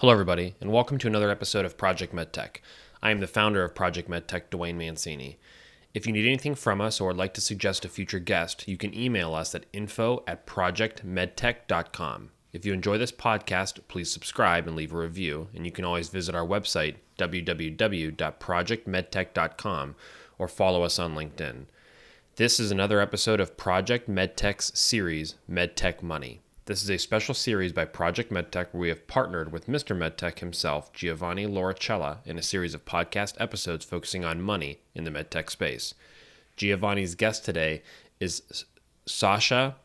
Hello, everybody, and welcome to another episode of Project MedTech. I am the founder of Project MedTech, Duane Mancini. If you need anything from us or would like to suggest a future guest, you can email us at info at projectmedtech.com. If you enjoy this podcast, please subscribe and leave a review, and you can always visit our website, www.projectmedtech.com, or follow us on LinkedIn. This is another episode of Project MedTech's series, MedTech Money. This is a special series by Project MedTech where we have partnered with Mr. MedTech himself, Giovanni Lauricella, in a series of podcast episodes focusing on money in the MedTech space. Giovanni's guest today is Sasha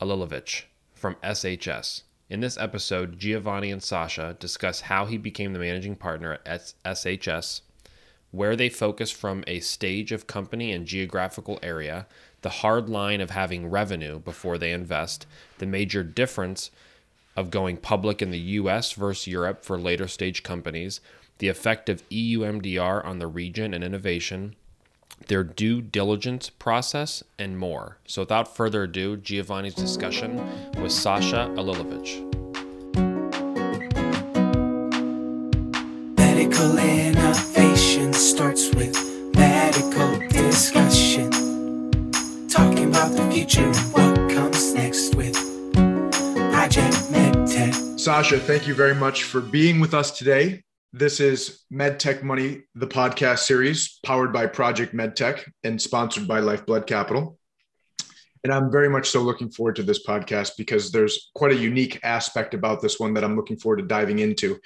Alilovich from SHS. In this episode, Giovanni and Sasha discuss how he became the managing partner at SHS, where they focus from a stage of company and geographical area, the hard line of having revenue before they invest, the major difference of going public in the US versus Europe for later stage companies, the effect of EU MDR on the region and innovation, their due diligence process, and more. So, without further ado, Giovanni's discussion with Sasha Alilovich. Medical innovation starts with medical discussion. Future what comes next with Project MedTech. Sasha, thank you very much for being with us today. This is MedTech Money, the podcast series powered by Project MedTech and sponsored by Lifeblood Capital. And I'm very much so looking forward to this podcast because there's quite a unique aspect about this one that I'm looking forward to diving into.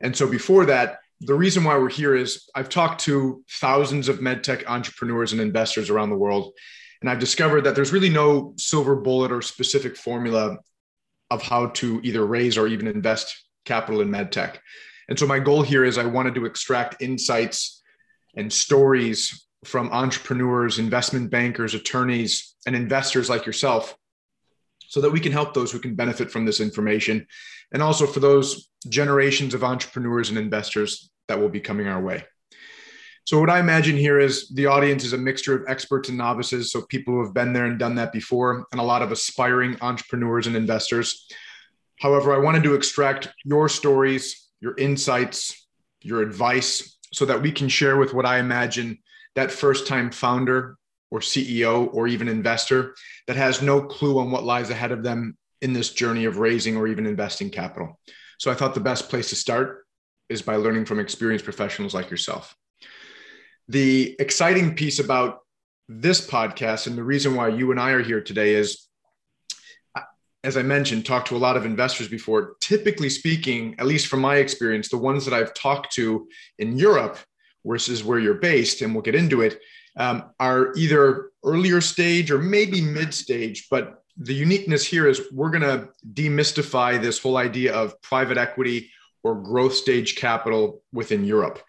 And so before that, the reason why we're here is I've talked to thousands of medtech entrepreneurs and investors around the world, and I've discovered that there's really no silver bullet or specific formula of how to either raise or even invest capital in medtech. And so my goal here is I wanted to extract insights and stories from entrepreneurs, investment bankers, attorneys, and investors like yourself so that we can help those who can benefit from this information and also for those generations of entrepreneurs and investors that will be coming our way. So, what I imagine here is the audience is a mixture of experts and novices. So, people who have been there and done that before, and a lot of aspiring entrepreneurs and investors. However, I wanted to extract your stories, your insights, your advice, so that we can share with what I imagine that first time founder or CEO or even investor that has no clue on what lies ahead of them in this journey of raising or even investing capital. So I thought the best place to start is by learning from experienced professionals like yourself. The exciting piece about this podcast and the reason why you and I are here today is as I mentioned, talked to a lot of investors before. Typically speaking, at least from my experience, the ones that I've talked to in Europe, versus where you're based, and we'll get into it, um, are either earlier stage or maybe mid stage. But the uniqueness here is we're going to demystify this whole idea of private equity or growth stage capital within Europe,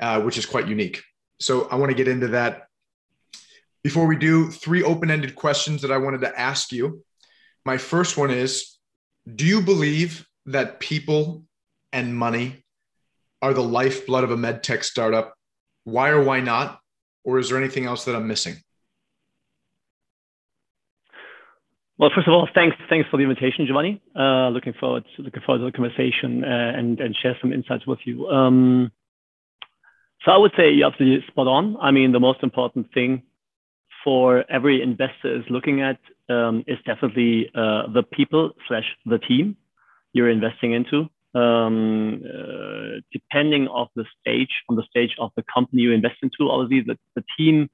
uh, which is quite unique. So I want to get into that. Before we do, three open ended questions that I wanted to ask you. My first one is Do you believe that people and money are the lifeblood of a med tech startup? Why or why not? Or is there anything else that I'm missing? Well, first of all, thanks thanks for the invitation, Giovanni. Uh, looking forward to, looking forward to the conversation uh, and and share some insights with you. Um, so I would say you're absolutely spot on. I mean, the most important thing for every investor is looking at um, is definitely uh, the people slash the team you're investing into. Um, uh, depending of the stage, on the stage of the company you invest into, obviously the, the team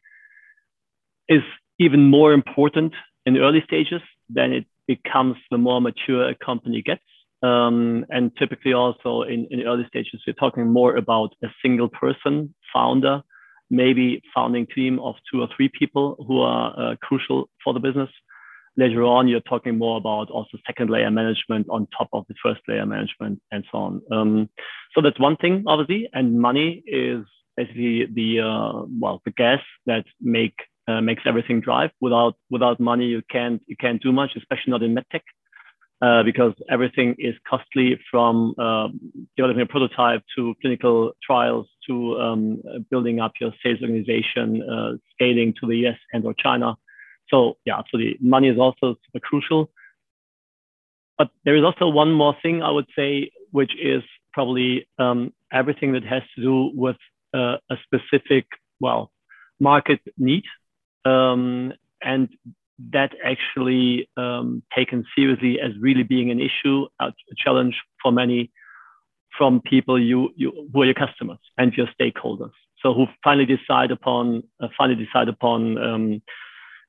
is even more important in early stages than it becomes the more mature a company gets. Um, and typically also in, in early stages, we're talking more about a single person founder, maybe founding team of two or three people who are uh, crucial for the business. Later on, you're talking more about also second layer management on top of the first layer management and so on. Um, so that's one thing, obviously, and money is basically the uh, well the gas that make uh, makes everything drive. Without without money, you can't you can't do much, especially not in medtech, uh, because everything is costly from uh, developing a prototype to clinical trials to um, building up your sales organization, uh, scaling to the US and or China. So yeah, so the money is also super crucial. But there is also one more thing I would say, which is probably um, everything that has to do with uh, a specific, well, market need. Um, and that actually um, taken seriously as really being an issue, a challenge for many from people you, you who are your customers and your stakeholders. So who finally decide upon uh, finally decide upon um,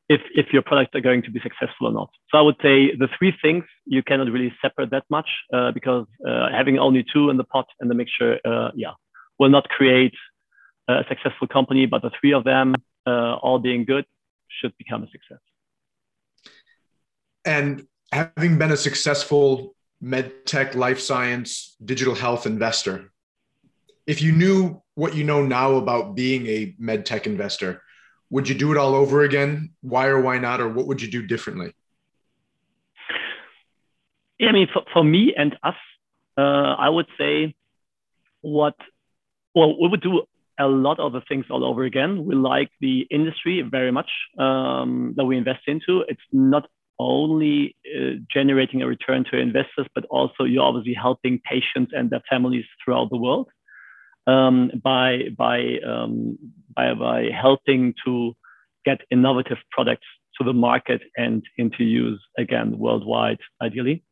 if if your products are going to be successful or not. So I would say the three things you cannot really separate that much uh, because uh, having only two in the pot and the mixture, uh, yeah, will not create a successful company. But the three of them uh, all being good should become a success. And having been a successful medtech, life science, digital health investor, if you knew what you know now about being a medtech investor, would you do it all over again? Why or why not? Or what would you do differently? Yeah, I mean, for, for me and us, uh, I would say what, well, we would do a lot of the things all over again. We like the industry very much um, that we invest into. It's not only uh, generating a return to investors, but also you're obviously helping patients and their families throughout the world um, by by um, by, by helping to get innovative products to the market and into use again worldwide, ideally.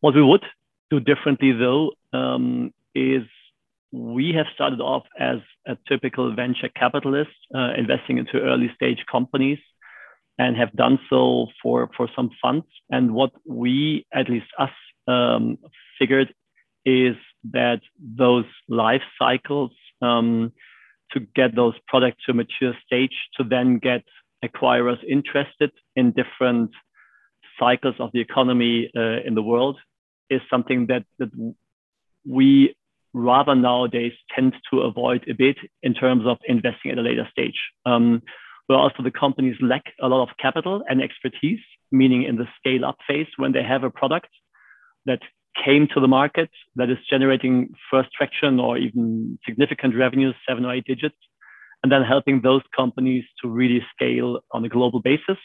What we would do differently though um, is we have started off as a typical venture capitalist, uh, investing into early stage companies and have done so for, for some funds. And what we, at least us, um, figured is that those life cycles um, to get those products to a mature stage to then get acquirers interested in different cycles of the economy uh, in the world is something that, that we rather nowadays tend to avoid a bit in terms of investing at a later stage. Um, where also the companies lack a lot of capital and expertise, meaning in the scale up phase when they have a product that came to the market that is generating first traction or even significant revenues, seven or eight digits, and then helping those companies to really scale on a global basis.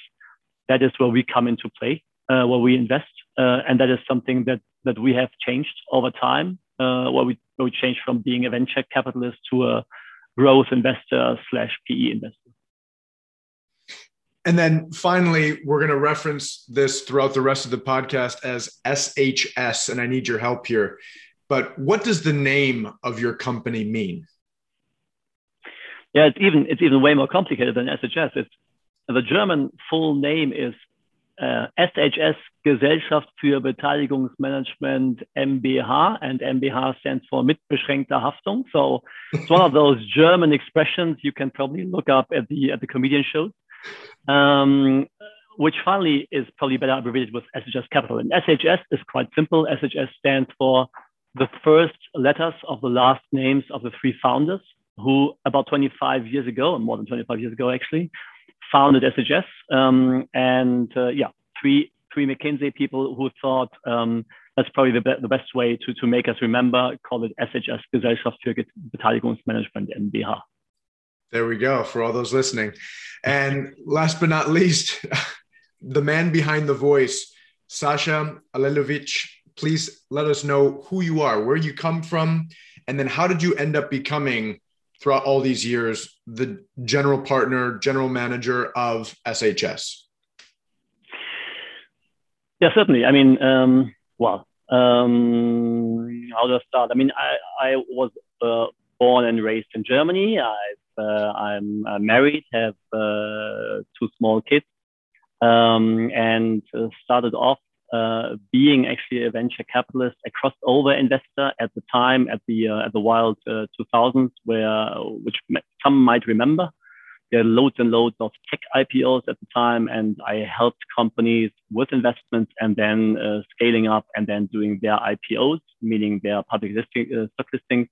That is where we come into play, uh, where we invest, uh, and that is something that that we have changed over time, uh, where we where we changed from being a venture capitalist to a growth investor slash PE investor. And then finally, we're going to reference this throughout the rest of the podcast as SHS, and I need your help here. But what does the name of your company mean? Yeah, it's even it's even way more complicated than SHS. It's the German full name is uh, SHS Gesellschaft für Beteiligungsmanagement MBH, and MBH stands for Mitbeschränkter Haftung. So it's one of those German expressions you can probably look up at the at the comedian shows um, which finally is probably better abbreviated with SHS capital. And SHS is quite simple. SHS stands for the first letters of the last names of the three founders who about 25 years ago, and more than 25 years ago actually, founded SHS. Um, and uh, yeah, three, three McKinsey people who thought um, that's probably the, be- the best way to, to make us remember, call it SHS, Gesellschaft für Beteiligungsmanagement MBH. There we go for all those listening. And last but not least, the man behind the voice, Sasha Alilovich. Please let us know who you are, where you come from, and then how did you end up becoming, throughout all these years, the general partner, general manager of SHS? Yeah, certainly. I mean, um, well, um, how do I start? I mean, I, I was uh, born and raised in Germany. Uh, I'm uh, married, have uh, two small kids, um, and started off uh, being actually a venture capitalist, a crossover investor at the time at the uh, at the wild uh, 2000s, where which some might remember. There are loads and loads of tech IPOs at the time, and I helped companies with investments and then scaling up and then doing their IPOs, meaning their public listing, stock listings,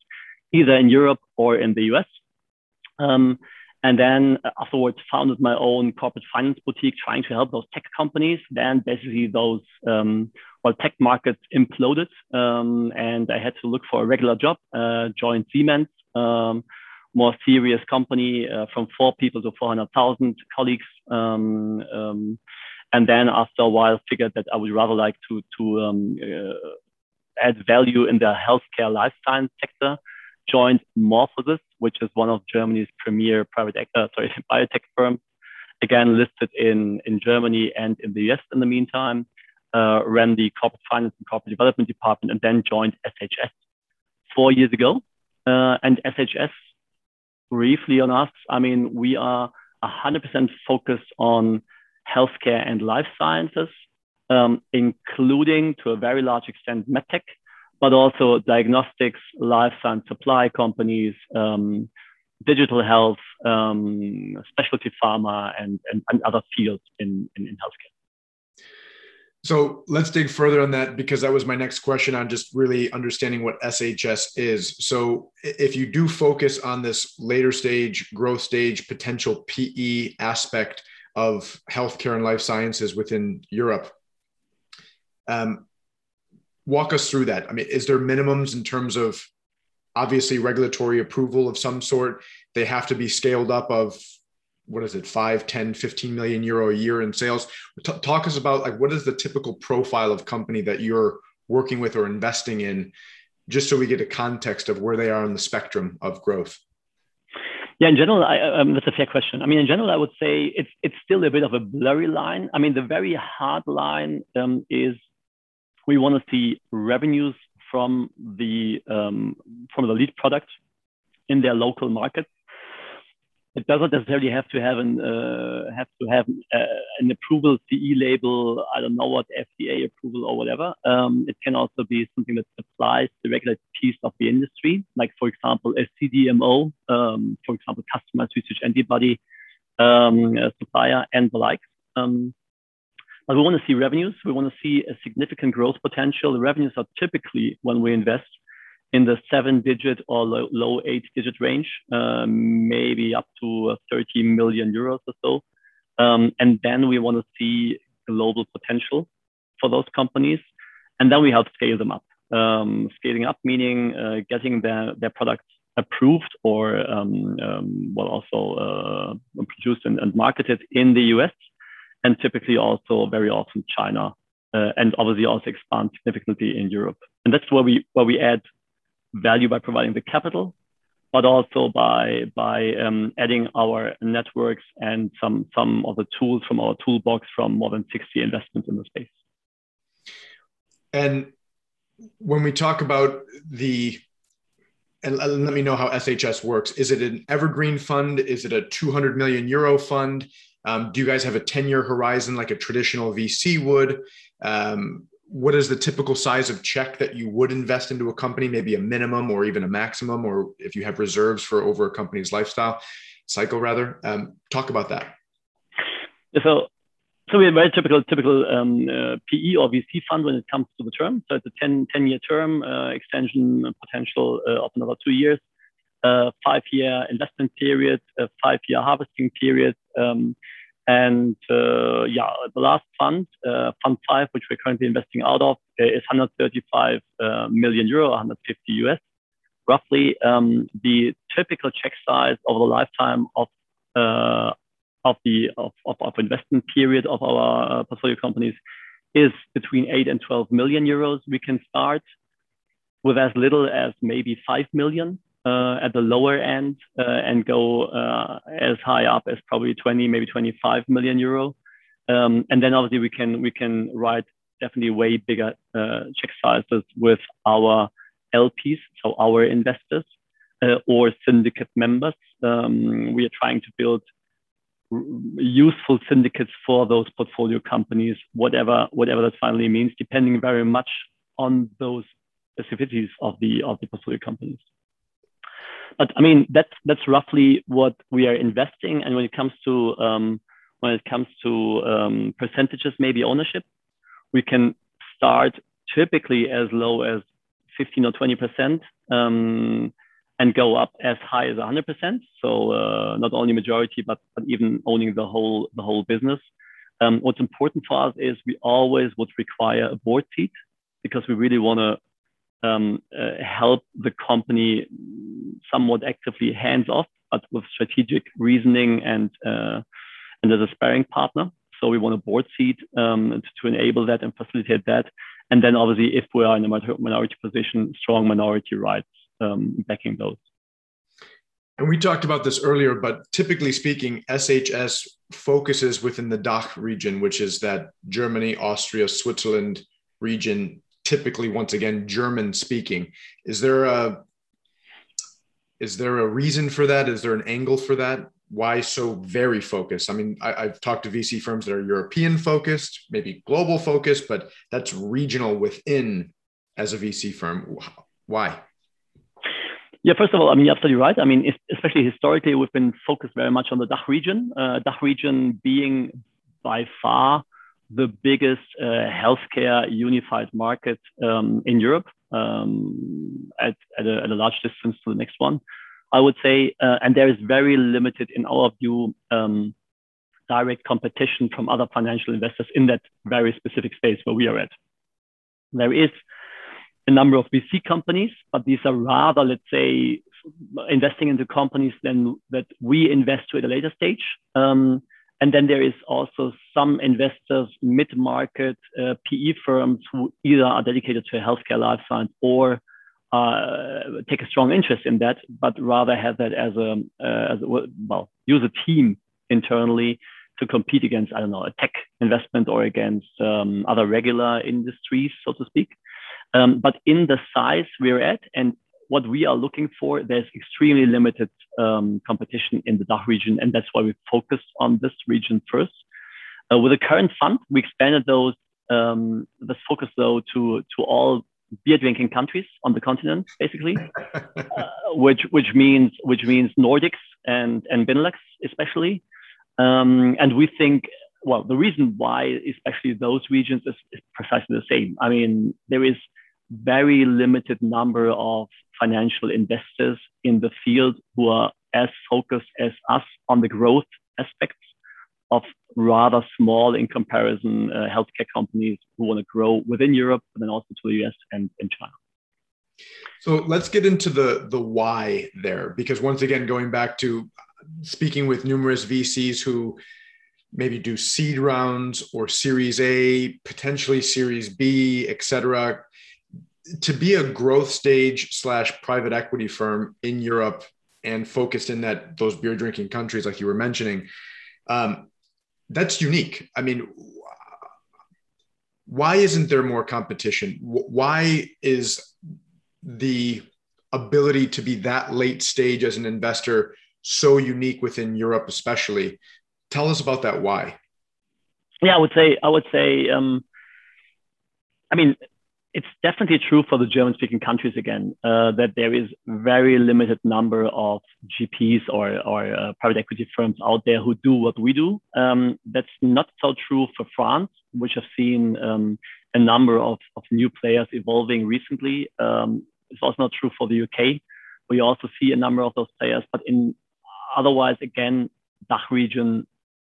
either in Europe or in the US. Um, and then afterwards founded my own corporate finance boutique trying to help those tech companies. Then basically those um, well tech markets imploded. Um, and i had to look for a regular job uh, joined siemens um, more serious company uh, from four people to 400000 colleagues. Um, um, and then after a while figured that i would rather like to to uh, add value in the healthcare life science sector, joined MorphoSys, which is one of Germany's premier private uh, sorry biotech firms, again listed in in Germany and in the US in the meantime. Uh, ran the corporate finance and corporate development department, and then joined SHS four years ago. Uh, and SHS, briefly on us, I mean, we are 100% focused on healthcare and life sciences, um, including to a very large extent medtech, but also diagnostics, life science supply companies, um, digital health, um, specialty pharma, and, and, and, other fields in, in, in healthcare. So let's dig further on that because that was my next question on just really understanding what SHS is. So if you do focus on this later stage, growth stage, potential PE aspect of healthcare and life sciences within Europe, um, walk us through that. I mean, is there minimums in terms of obviously regulatory approval of some sort? They have to be scaled up of what is it 5 10 15 million euro a year in sales T- talk us about like what is the typical profile of company that you're working with or investing in just so we get a context of where they are on the spectrum of growth yeah in general I, um, that's a fair question i mean in general i would say it's it's still a bit of a blurry line i mean the very hard line um, is we want to see revenues from the um, from the lead product in their local market it doesn't necessarily have to have an uh, have to have uh, an approval CE label. I don't know what FDA approval or whatever. Um, it can also be something that applies the regular piece of the industry, like for example a CDMO, um, for example customized research antibody um, supplier and the like. Um, but we want to see revenues. We want to see a significant growth potential. The revenues are typically when we invest in the seven digit or low, low eight digit range, um, maybe up to 30 million euros or so. Um, and then we want to see global potential for those companies. And then we help scale them up. Um, scaling up meaning uh, getting their, their products approved or um, um, well also uh, produced and, and, marketed in the US and typically also very often China uh, and obviously also expand significantly in Europe. And that's where we where we add value by providing the capital, but also by by um, adding our networks and some some of the tools from our toolbox from more than 60 investments in the space. And when we talk about the and let me know how SHS works. Is it an evergreen fund? Is it a 200 million euro fund? Um, do you guys have a 10 year horizon like a traditional VC would? Um, what is the typical size of check that you would invest into a company maybe a minimum or even a maximum or if you have reserves for over a company's lifestyle cycle rather um, talk about that so so we have a very typical typical um, uh, PE or VC fund when it comes to the term. So it's a 10, 10 year term uh, extension potential uh, of another two years, uh, five year investment period, five year harvesting period. Um, and uh, yeah, the last fund, uh, Fund 5, which we're currently investing out of, uh, is 135 uh, million euro, 150 US, roughly. Um, the typical check size over the lifetime of uh, of the of, of, of, investment period of our uh, portfolio companies is between 8 and 12 million euros. We can start with as little as maybe 5 million at the lower end uh, and go uh, as high up as probably 20, maybe 25 million euro. Um, and then obviously we can we can write definitely way bigger check sizes with our LPs, so our investors or syndicate members. Um, we are trying to build useful syndicates for those portfolio companies, whatever whatever that finally means, depending very much on those specificities of the of the portfolio companies. But I mean, that's that's roughly what we are investing. And when it comes to um, when it comes to um, percentages, maybe ownership, we can start typically as low as 15 or 20 percent um, and go up as high as 100 percent. So uh, not only majority, but, but even owning the whole the whole business. Um, what's important for us is we always would require a board seat because we really want to um, uh, help the company somewhat actively hands off, but with strategic reasoning and uh, and as a sparring partner. So we want a board seat um, to, to, enable that and facilitate that. And then obviously, if we are in a minority position, strong minority rights um, backing those. And we talked about this earlier, but typically speaking, SHS focuses within the DACH region, which is that Germany, Austria, Switzerland region, typically once again German speaking. Is there a is there a reason for that? Is there an angle for that? Why so very focused? I mean, I, have talked to VC firms that are European focused, maybe global focused, but that's regional within as a VC firm. Why? Yeah, first of all, I mean, you're absolutely right. I mean, especially historically, we've been focused very much on the DACH region. Uh, DACH region being by far the biggest uh, healthcare unified market um, in Europe um, at, at a, at, a, large distance to the next one. I would say, uh, and there is very limited, in our view, um, direct competition from other financial investors in that very specific space where we are at. There is a number of VC companies, but these are rather, let's say, investing into companies then that we invest to at a later stage. Um, and then there is also some investors, mid-market uh, PE firms who either are dedicated to healthcare life science or uh, take a strong interest in that, but rather have that as a, uh, as a, well, use a team internally to compete against, I don't know, a tech investment or against um, other regular industries, so to speak. Um, but in the size we're at and what we are looking for, there's extremely limited um, competition in the DACH region, and that's why we focused on this region first. Uh, with the current fund, we expanded those um, this focus though to to all beer drinking countries on the continent, basically, uh, which which means which means Nordics and and Benelux especially. Um, and we think well, the reason why especially those regions is, is precisely the same. I mean, there is very limited number of financial investors in the field who are as focused as us on the growth aspects of rather small in comparison uh, healthcare companies who want to grow within Europe, but then also to the US and, and China. So let's get into the the why there, because once again, going back to speaking with numerous VCs who maybe do seed rounds or Series A, potentially Series B, et cetera to be a growth stage slash private equity firm in Europe and focused in that those beer drinking countries, like you were mentioning, um, that's unique. I mean, why isn't there more competition? Why is the ability to be that late stage as an investor so unique within Europe, especially? Tell us about that. Why? Yeah, I would say I would say um, I mean it's definitely true for the German speaking countries again, uh, that there is very limited number of GPs or, or uh, private equity firms out there who do what we do. Um, that's not so true for France, which have seen um, a number of, of new players evolving recently. Um, it's also not true for the UK. We also see a number of those players, but in otherwise, again, DACH region,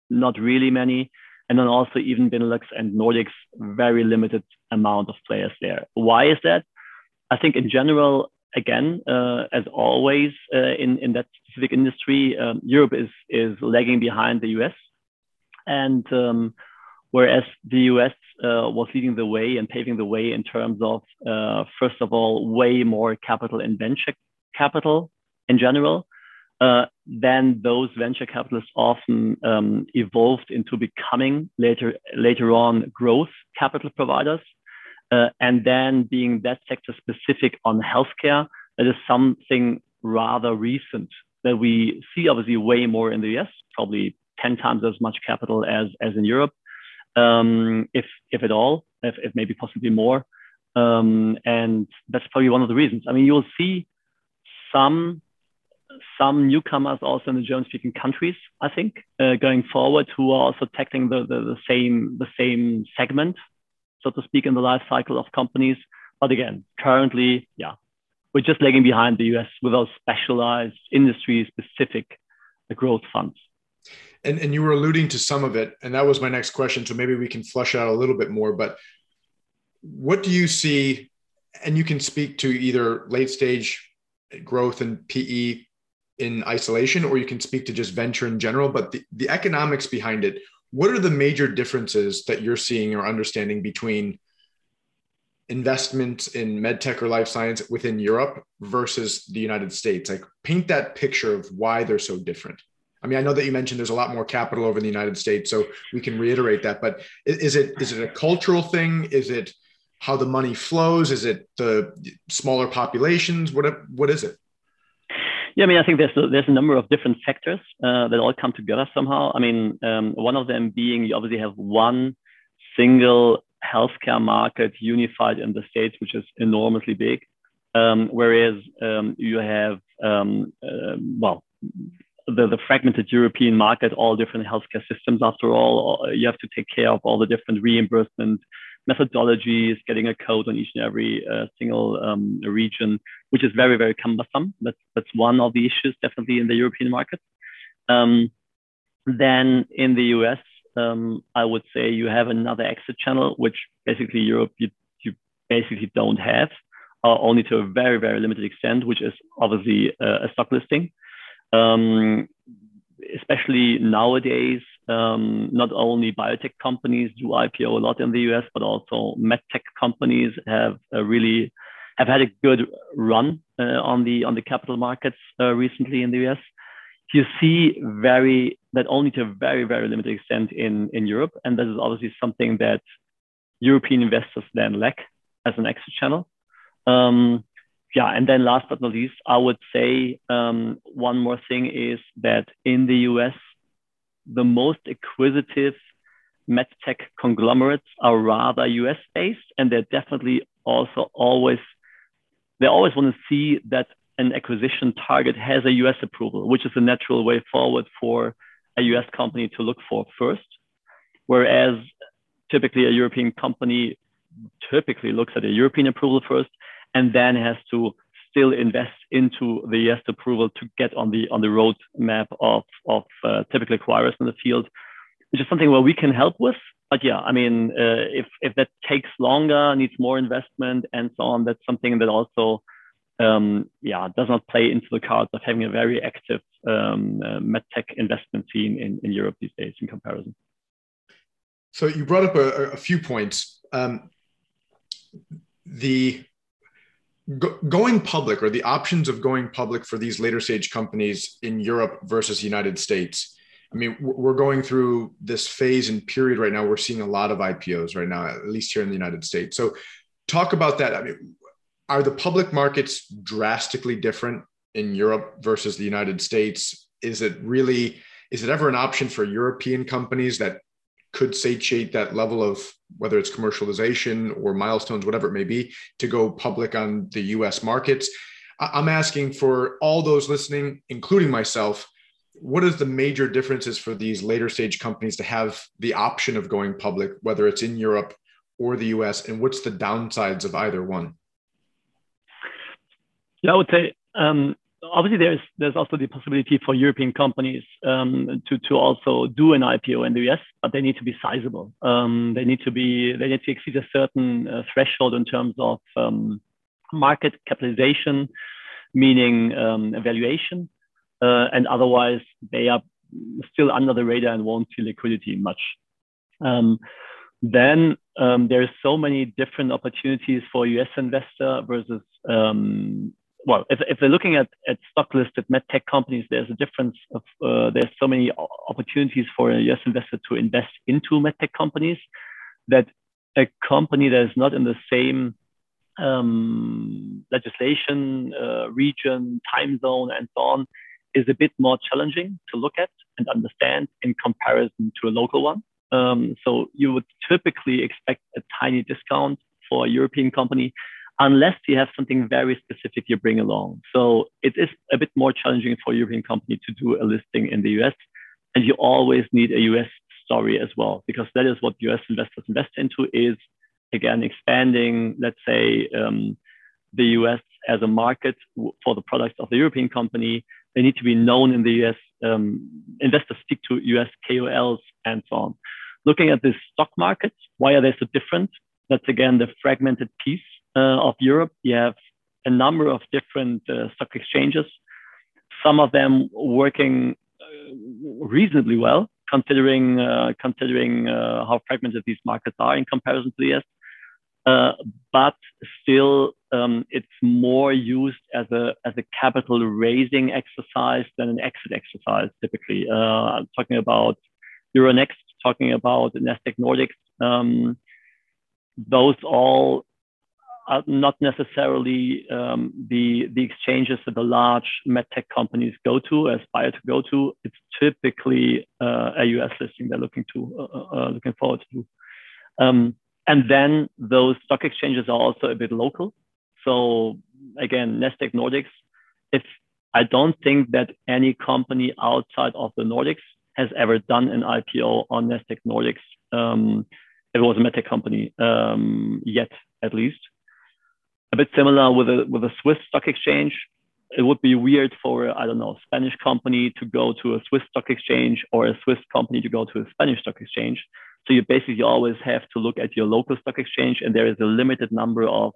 not really many and then also even Benelux and Nordics, very limited amount of players there. Why is that? I think in general, again, uh, as always uh, in, in that specific industry, um, Europe is, is lagging behind the US. And um, whereas the US uh, was leading the way and paving the way in terms of, uh, first of all, way more capital and venture capital in general, uh, then those venture capitalists often um, evolved into becoming later later on growth capital providers, uh, and then being that sector specific on healthcare. That is something rather recent that we see obviously way more in the US, probably 10 times as much capital as, as in Europe, um, if, if at all, if, if maybe possibly more. Um, and that's probably one of the reasons. I mean, you'll see some some newcomers also in the German speaking countries, I think, uh, going forward, who are also tackling the, the, the, same, the same segment, so to speak, in the life cycle of companies. But again, currently, yeah, we're just lagging behind the US with our specialized industry specific growth funds. And, and you were alluding to some of it, and that was my next question. So maybe we can flush out a little bit more. But what do you see? And you can speak to either late stage growth and PE in isolation or you can speak to just venture in general but the, the economics behind it what are the major differences that you're seeing or understanding between investment in medtech or life science within Europe versus the United States? Like, paint that picture of why they're so different. I mean, I know that you mentioned there's a lot more capital over in the United States, so we can reiterate that. But is it is it a cultural thing? Is it how the money flows? Is it the smaller populations? What what is it? Yeah, I mean, I think there's a, there's a number of different factors uh, that all come together somehow. I mean, um, one of them being you obviously have one single healthcare market unified in the states, which is enormously big, um, whereas um, you have uh, well the, the fragmented European market, all different healthcare systems. After all, you have to take care of all the different reimbursement methodologies, getting a code on each and every uh, single um, region, which is very, very cumbersome. That's, that's one of the issues definitely in the European market. Um, then in the US, um, I would say you have another exit channel, which basically Europe you, you basically don't have, uh, only to a very, very limited extent, which is obviously uh, a stock listing. Um, especially nowadays, um, not only biotech companies do IPO a lot in the US, but also medtech companies have really have had a good run uh, on the on the capital markets uh, recently in the US. You see very that only to a very very limited extent in in Europe, and this is obviously something that European investors then lack as an exit channel. Um, yeah, and then last but not least, I would say um, one more thing is that in the US, the most acquisitive medtech conglomerates are rather US based, and they're definitely also always they always want to see that an acquisition target has a US approval, which is a natural way forward for a US company to look for first. Whereas typically a European company typically looks at a European approval first and then has to still invest into the EST approval to get on the on the roadmap of of uh, typical acquirers in the field, which is something where we can help with. But yeah, I mean, uh, if if that takes longer, needs more investment, and so on, that's something that also um, yeah does not play into the cards of having a very active um, uh, medtech investment scene in, in Europe these days in comparison. So you brought up a, a few points. Um, the Go, going public or the options of going public for these later stage companies in Europe versus United States. I mean, we're going through this phase and period right now. We're seeing a lot of IPOs right now, at least here in the United States. So, talk about that. I mean, are the public markets drastically different in Europe versus the United States? Is it really, is it ever an option for European companies that could satiate that level of whether it's commercialization or milestones, whatever it may be, to go public on the US markets. I'm asking for all those listening, including myself, what is the major differences for these later stage companies to have the option of going public, whether it's in Europe or the US, and what's the downsides of either one? Yeah, I would say um, obviously there's there's also the possibility for European companies um, to to also do an IPO in the US, but they need to be sizable. Um, they need to be they need to exceed a certain uh, threshold in terms of um, market capitalization, meaning um, evaluation, uh, and otherwise they are still under the radar and won't see liquidity much. Um, then um, there's so many different opportunities for US investor versus um, well, if, if they're looking at, at stock listed medtech companies, there's a difference of uh, there's so many opportunities for a US investor to invest into medtech companies that a company that is not in the same um, legislation, uh, region, time zone, and so on is a bit more challenging to look at and understand in comparison to a local one. Um, so you would typically expect a tiny discount for a European company unless you have something very specific you bring along. So it is a bit more challenging for a European company to do a listing in the US. And you always need a US story as well, because that is what US investors invest into is, again, expanding, let's say, um, the US as a market for the products of the European company. They need to be known in the US. Um, investors stick to US KOLs and so on. Looking at the stock markets, why are they so different? That's again the fragmented piece of Europe, you have a number of different uh, stock exchanges, some of them working uh, reasonably well, considering considering how fragmented these markets are in comparison to the US. uh, but still um, it's more used as a as a capital raising exercise than an exit exercise. Typically, uh, I'm talking about Euronext, talking about Nasdaq Nordics. Um, those all are not necessarily um, the the exchanges that the large medtech companies go to, aspire to go to. It's typically uh, a US listing they're looking to uh, uh, uh, looking forward to. Um, and then those stock exchanges are also a bit local. So again, Nasdaq Nordics. If I don't think that any company outside of the Nordics has ever done an IPO on Nasdaq Nordics. Um, it was a medtech company um, yet, at least. A bit similar with a with a Swiss stock exchange. It would be weird for I don't know Spanish company to go to a Swiss stock exchange or a Swiss company to go to a Spanish stock exchange. So you basically always have to look at your local stock exchange, and there is a limited number of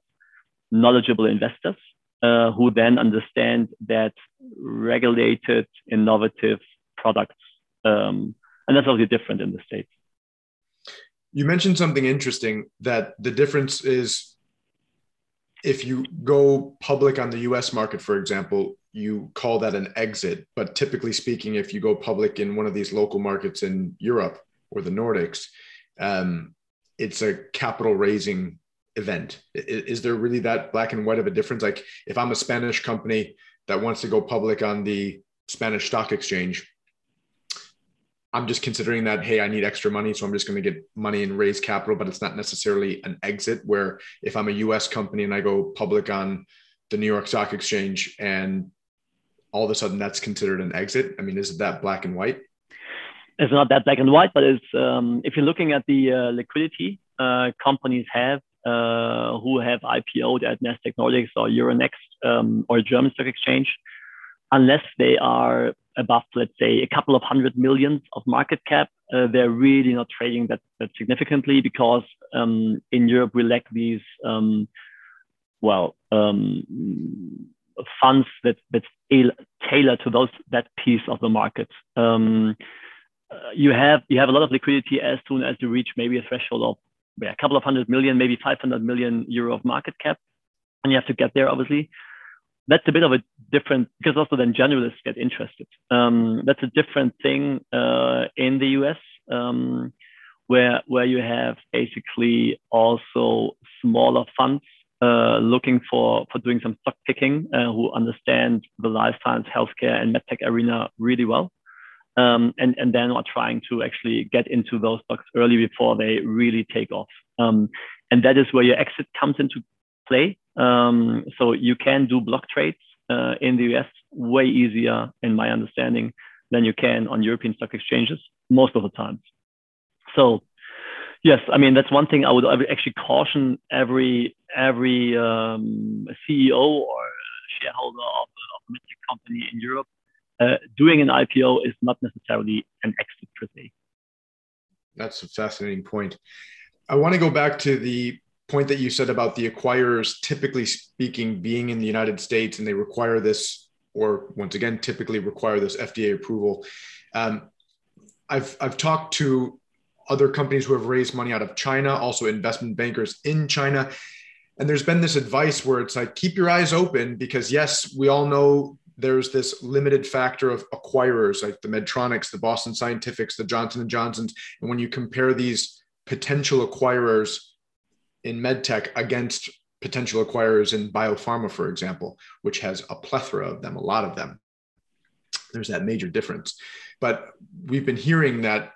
knowledgeable investors uh, who then understand that regulated, innovative products. Um, and that's obviously different in the States. You mentioned something interesting that the difference is if you go public on the US market, for example, you call that an exit. But typically speaking, if you go public in one of these local markets in Europe or the Nordics, um, it's a capital raising event. Is, there really that black and white of a difference? Like if I'm a Spanish company that wants to go public on the Spanish stock exchange, I'm just considering that, hey, I need extra money. So I'm just going to get money and raise capital, but it's not necessarily an exit. Where if I'm a US company and I go public on the New York Stock Exchange and all of a sudden that's considered an exit. I mean, is it that black and white? It's not that black and white, but it's um, if you're looking at the uh, liquidity uh, companies have uh, who have IPO'd at Nasdaq Nordics or Euronext um, or German Stock Exchange, unless they are above, let's say, a couple of hundred millions of market cap, uh, they're really not trading that, that significantly because um, in Europe we lack these, um, well, um, funds that that tailor to those that piece of the market. Um, uh, you have you have a lot of liquidity as soon as you reach maybe a threshold of a couple of hundred million, maybe 500 million euro of market cap, and you have to get there obviously that's a bit of a different because also then generalists get interested. Um, that's a different thing uh, in the US um, where where you have basically also smaller funds uh, looking for for doing some stock picking uh, who understand the life science, healthcare, and medtech arena really well. Um, and, and then are trying to actually get into those stocks early before they really take off. Um, and that is where your exit comes into play. Um, so you can do block trades uh, in the US way easier, in my understanding, than you can on European stock exchanges most of the time. So yes, I mean that's one thing I would actually caution every every um, CEO or shareholder of, of a company in Europe. Uh, doing an IPO is not necessarily an exit per se. That's a fascinating point. I want to go back to the point that you said about the acquirers typically speaking being in the United States and they require this, or once again, typically require this FDA approval. Um, I've, I've talked to other companies who have raised money out of China, also investment bankers in China. And there's been this advice where it's like, keep your eyes open because, yes, we all know there's this limited factor of acquirers like the Medtronics, the Boston Scientifics, the Johnson and Johnsons. And when you compare these potential acquirers in medtech against potential acquirers in biopharma, for example, which has a plethora of them, a lot of them. There's that major difference. But we've been hearing that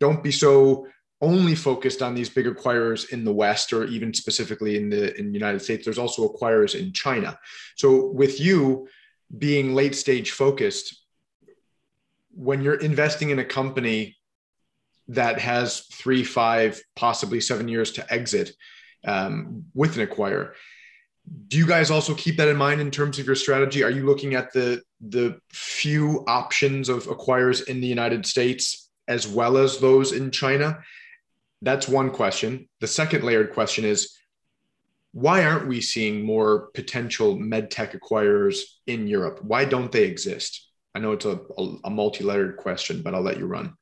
don't be so only focused on these big acquirers in the West or even specifically in the in the United States. There's also acquirers in China. So with you being late stage focused, when you're investing in a company that has three, five, possibly seven years to exit um, with an acquirer. Do you guys also keep that in mind in terms of your strategy? Are you looking at the the few options of acquirers in the United States as well as those in China? That's one question. The second layered question is why aren't we seeing more potential medtech acquirers in Europe? Why don't they exist? I know it's a, a, a multi-layered question, but I'll let you run.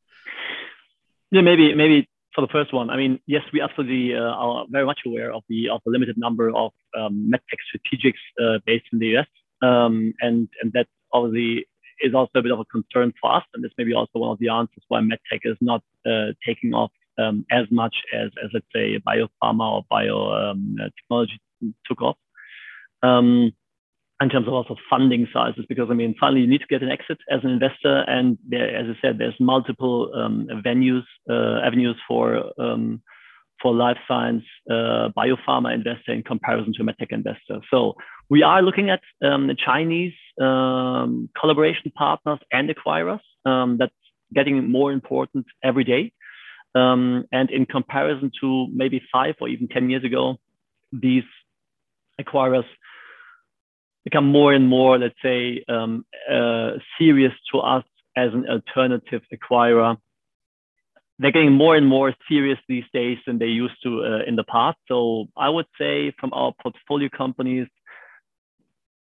Yeah, maybe maybe for the first one, I mean, yes, we absolutely uh, are very much aware of the of the limited number of um, medtech strategics uh, based in the US, um, and and that obviously is also a bit of a concern for us, and this may be also one of the answers why medtech is not uh, taking off um, as much as as let's say biopharma or biotechnology um, took off. Um, in terms of also funding sizes, because I mean, finally, you need to get an exit as an investor, and there, as I said, there's multiple um, venues, uh, avenues for um, for life science uh, biopharma investor in comparison to a medtech investor. So we are looking at um, Chinese um, collaboration partners and acquirers. Um, that's getting more important every day. Um, and in comparison to maybe five or even 10 years ago, these acquirers become more and more, let's say, um, uh, serious to us as an alternative acquirer. They're getting more and more serious these days than they used to uh, in the past. So I would say from our portfolio companies,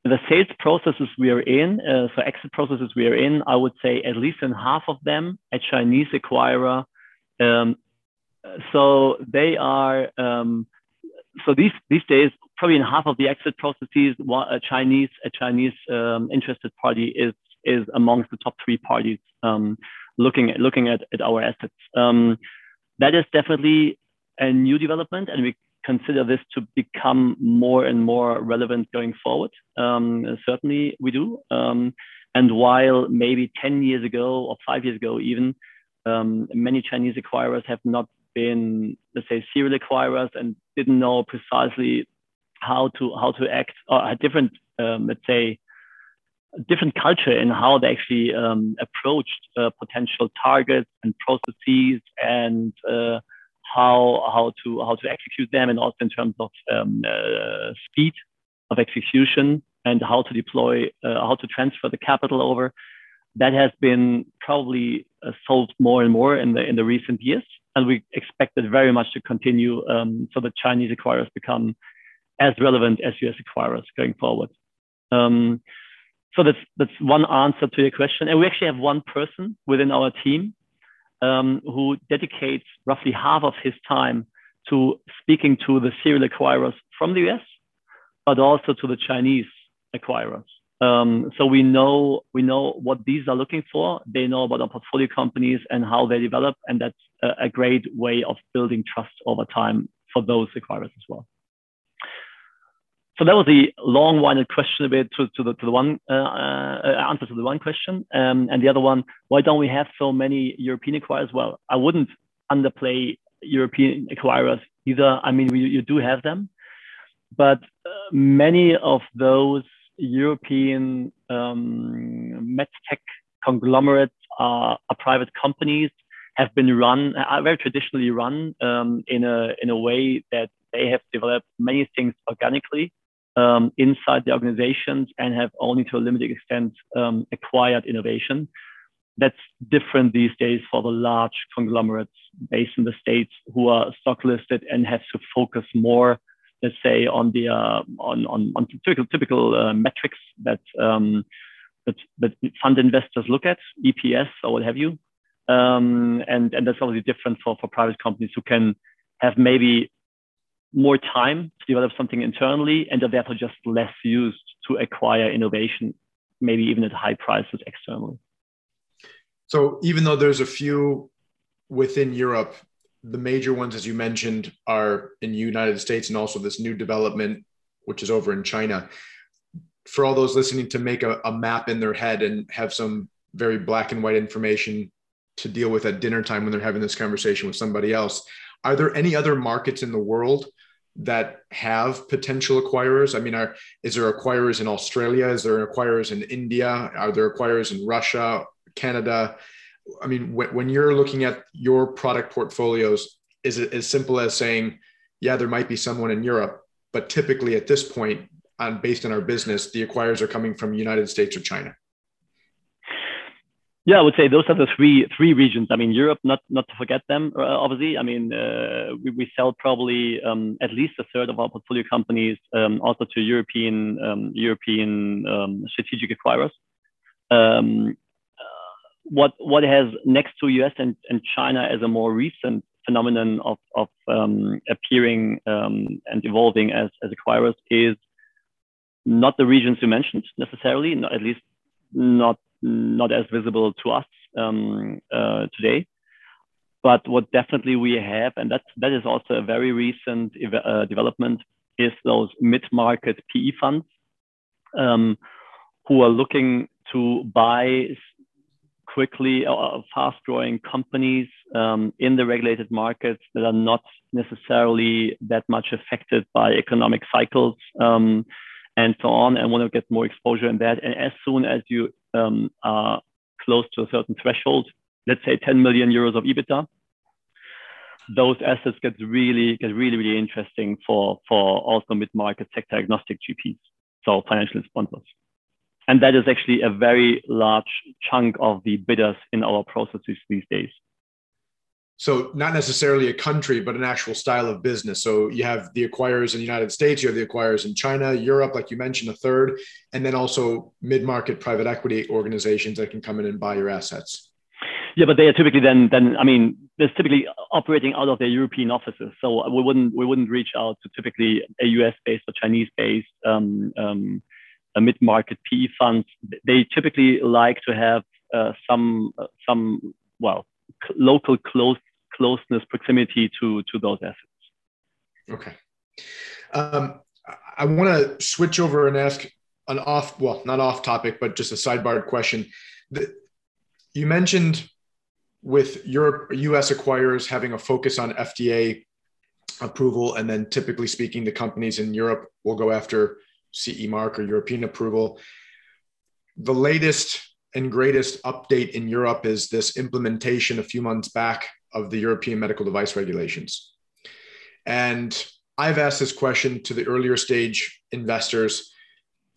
the sales processes we are in, uh, so exit processes we are in, I would say at least in half of them a Chinese acquirer. Um, so they are um, so these these days, probably in half of the exit processes, a Chinese a Chinese um, interested party is is amongst the top three parties um, looking at looking at, at our assets. Um, that is definitely a new development, and we consider this to become more and more relevant going forward. Um, certainly, we do. Um, and while maybe 10 years ago or five years ago, even um, many Chinese acquirers have not been, let's say, serial acquirers and didn't know precisely how to how to act or a different, um, let's say, different culture in how they actually um, approached uh, potential targets and processes and uh, how how to how to execute them, and also in terms of um, uh, speed of execution and how to deploy, uh, how to transfer the capital over. That has been probably uh, solved more and more in the in the recent years and we expect it very much to continue um, so that Chinese acquirers become as relevant as US acquirers going forward. Um, so that's that's one answer to your question. And we actually have one person within our team um, who dedicates roughly half of his time to speaking to the serial acquirers from the US, but also to the Chinese acquirers. Um, so we know we know what these are looking for. They know about our portfolio companies and how they develop, and that's a, a great way of building trust over time for those acquirers as well. So that was the long-winded question a bit to, to the to the one uh, uh, answer to the one question, um, and the other one: Why don't we have so many European acquirers? Well, I wouldn't underplay European acquirers either. I mean, we, you do have them, but uh, many of those European um, medtech conglomerates are, are, private companies, have been run, are very traditionally run um, in, a, in a way that they have developed many things organically um, inside the organizations and have only to a limited extent um, acquired innovation. That's different these days for the large conglomerates based in the States who are stock listed and have to focus more let's say, on the uh, on, on, on typical typical uh, metrics that, um, that that fund investors look at, EPS or what have you. Um, and and that's obviously different for for private companies who can have maybe more time to develop something internally and are therefore just less used to acquire innovation, maybe even at high prices externally. So even though there's a few within Europe the major ones, as you mentioned, are in the United States and also this new development, which is over in China. For all those listening to make a, a map in their head and have some very black and white information to deal with at dinner time when they're having this conversation with somebody else, are there any other markets in the world that have potential acquirers? I mean, are, is there acquirers in Australia? Is there acquirers in India? Are there acquirers in Russia, Canada? I mean, when you're looking at your product portfolios, is it as simple as saying, yeah, there might be someone in Europe, but typically at this point, on based on our business, the acquirers are coming from United States or China? Yeah, I would say those are the three three regions. I mean, Europe, not not to forget them. Uh, obviously, I mean, uh, we, we sell probably um, at least a third of our portfolio companies um, also to European um, European um, strategic acquirers. Um, what what has next to US and, and China as a more recent phenomenon of, of um, appearing and evolving as, as acquirers is not the regions you mentioned necessarily, not, at least not not as visible to us um, uh, today. But what definitely we have, and that that is also a very recent uh, development, is those mid-market PE funds um, who are looking to buy quickly uh, fast-growing companies um, in the regulated markets that are not necessarily that much affected by economic cycles. Um, and so on, and want to get more exposure in that. And as soon as you um, are close to a certain threshold, let's say 10 million euros of EBITDA, those assets get really get really really interesting for for also mid market sector agnostic GPs, so financial sponsors, and that is actually a very large chunk of the bidders in our processes these days so not necessarily a country but an actual style of business. So you have the acquirers in the united states you have the acquirers in china europe like you mentioned a third and then also mid-market private equity organizations that can come in and buy your assets. Yeah but they are typically then then i mean they're typically operating out of their european offices. So we wouldn't we wouldn't reach out to typically a us based or chinese based um, um, mid-market pe funds they typically like to have uh, some uh, some well local close closeness, proximity to to those assets. Okay. Um, I want to switch over and ask an off, well, not off topic, but just a sidebar question. The, you mentioned with Europe, U.S. acquirers having a focus on FDA approval, and then typically speaking, the companies in Europe will go after CE mark or European approval. The latest and greatest update in Europe is this implementation a few months back of the European medical device regulations. And I've asked this question to the earlier stage investors,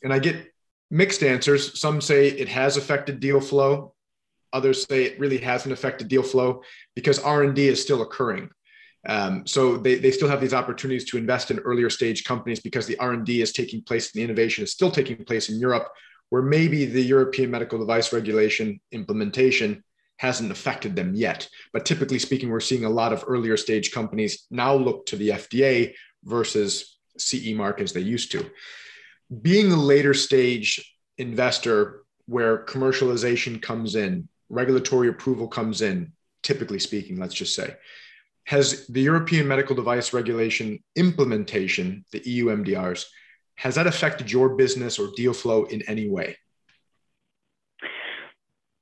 and I get mixed answers. Some say it has affected deal flow. Others say it really hasn't affected deal flow because R&D is still occurring. Um, so they, they still have these opportunities to invest in earlier stage companies because the R&D is taking place and the innovation is still taking place in Europe, where maybe the European medical device regulation implementation hasn't affected them yet. But typically speaking, we're seeing a lot of earlier stage companies now look to the FDA versus CE mark as they used to. Being a later stage investor where commercialization comes in, regulatory approval comes in, typically speaking, let's just say, has the European medical device regulation implementation, the EU MDRs, has that affected your business or deal flow in any way?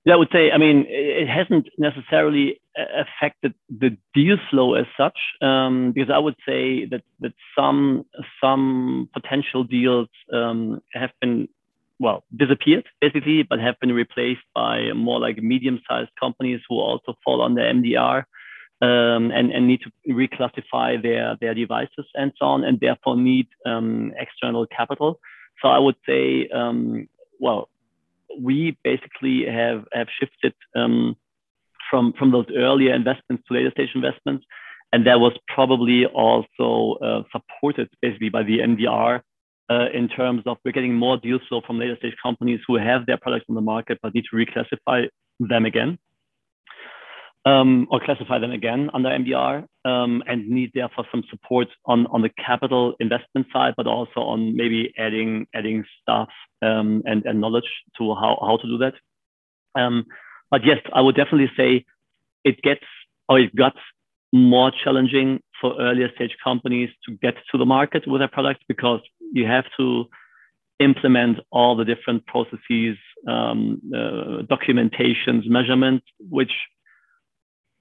Yeah, I would say, I mean, it hasn't necessarily affected the deal flow as such, um, because I would say that that some some potential deals um, have been well disappeared basically, but have been replaced by more like medium-sized companies who also fall under MDR um, and and need to reclassify their their devices and so on, and therefore need um, external capital. So I would say, um, well, we basically have have shifted um, from from those earlier investments to later stage investments, and that was probably also uh, supported basically by the MDR uh, in terms of we're getting more deal flow from later stage companies who have their products on the market but need to reclassify them again um, or classify them again under MDR um, and need therefore some support on, on the capital investment side, but also on maybe adding adding stuff um, and, and knowledge to how, how to do that. Um, but yes, I would definitely say it gets or it got more challenging for earlier stage companies to get to the market with their products because you have to implement all the different processes, um, uh, documentations, measurements, which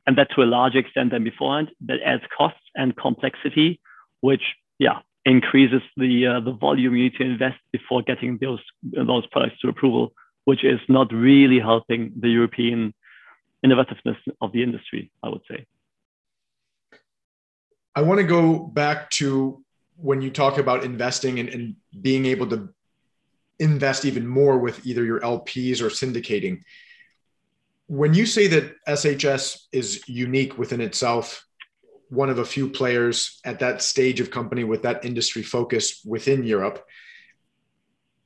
and that to a large extent than beforehand. That adds costs and complexity, which yeah increases the uh, the volume you need to invest before getting those those products to approval, which is not really helping the European innovativeness of the industry. I would say. I want to go back to when you talk about investing and, and being able to invest even more with either your LPs or syndicating when you say that SHS is unique within itself, one of a few players at that stage of company with that industry focus within Europe,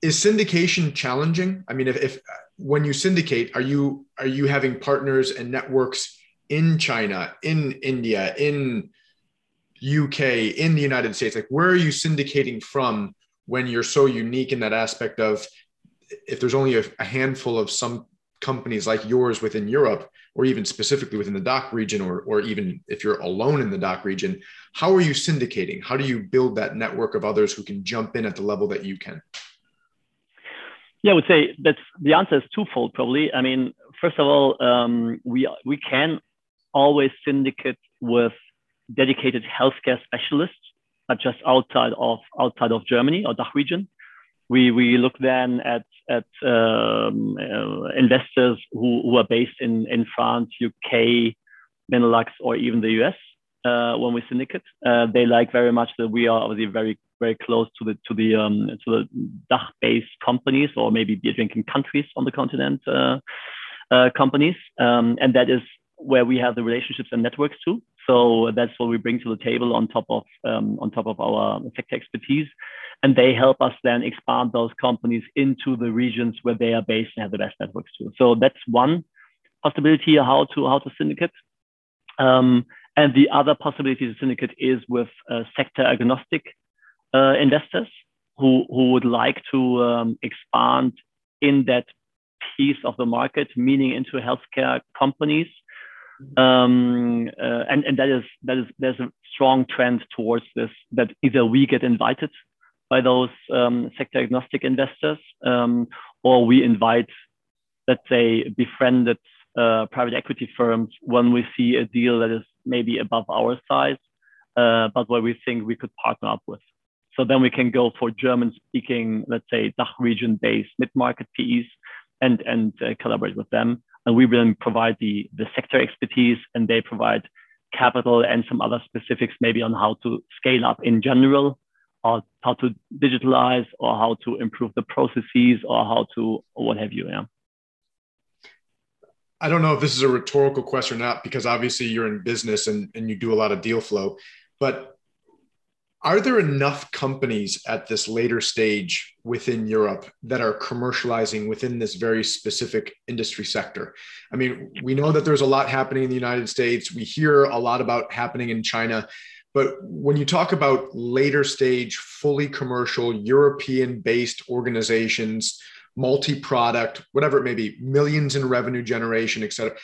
is syndication challenging? I mean, if, if when you syndicate, are you are you having partners and networks in China, in India, in UK, in the United States? Like, where are you syndicating from when you're so unique in that aspect of if there's only a, a handful of some companies like yours within Europe, or even specifically within the DACH region, or, or even if you're alone in the DACH region, how are you syndicating? How do you build that network of others who can jump in at the level that you can? Yeah, I would say that's the answer is twofold, probably. I mean, first of all, um, we we can always syndicate with dedicated healthcare specialists, but just outside of outside of Germany or DACH region. We we look then at at um, uh, investors who, who are based in in France, UK, Benelux, or even the US uh, when we syndicate. Uh, they like very much that we are obviously very very close to the to the um, to the DACH-based companies or maybe beer drinking countries on the continent uh, uh, companies, um, and that is where we have the relationships and networks too. So that's what we bring to the table on top of um, on top of our sector expertise, and they help us then expand those companies into the regions where they are based and have the best networks too. So that's one possibility how to how to syndicate. Um, and the other possibility to syndicate is with uh, sector agnostic uh, investors who, who would like to um, expand in that piece of the market, meaning into healthcare companies. Um, uh, and, and that is that is there's a strong trend towards this that either we get invited by those um, sector agnostic investors um, or we invite let's say befriended uh, private equity firms when we see a deal that is maybe above our size uh, but where we think we could partner up with so then we can go for German speaking, let's say DACH region based mid market PEs and, and uh, collaborate with them. And we then provide the, the sector expertise and they provide capital and some other specifics, maybe on how to scale up in general or how to digitalize or how to improve the processes or how to, or what have you. Yeah. I don't know if this is a rhetorical question or not, because obviously you're in business and, and you do a lot of deal flow, but are there enough companies at this later stage within Europe that are commercializing within this very specific industry sector? I mean, we know that there's a lot happening in the United States. We hear a lot about happening in China. But when you talk about later stage, fully commercial, European based organizations, multi product, whatever it may be, millions in revenue generation, et cetera,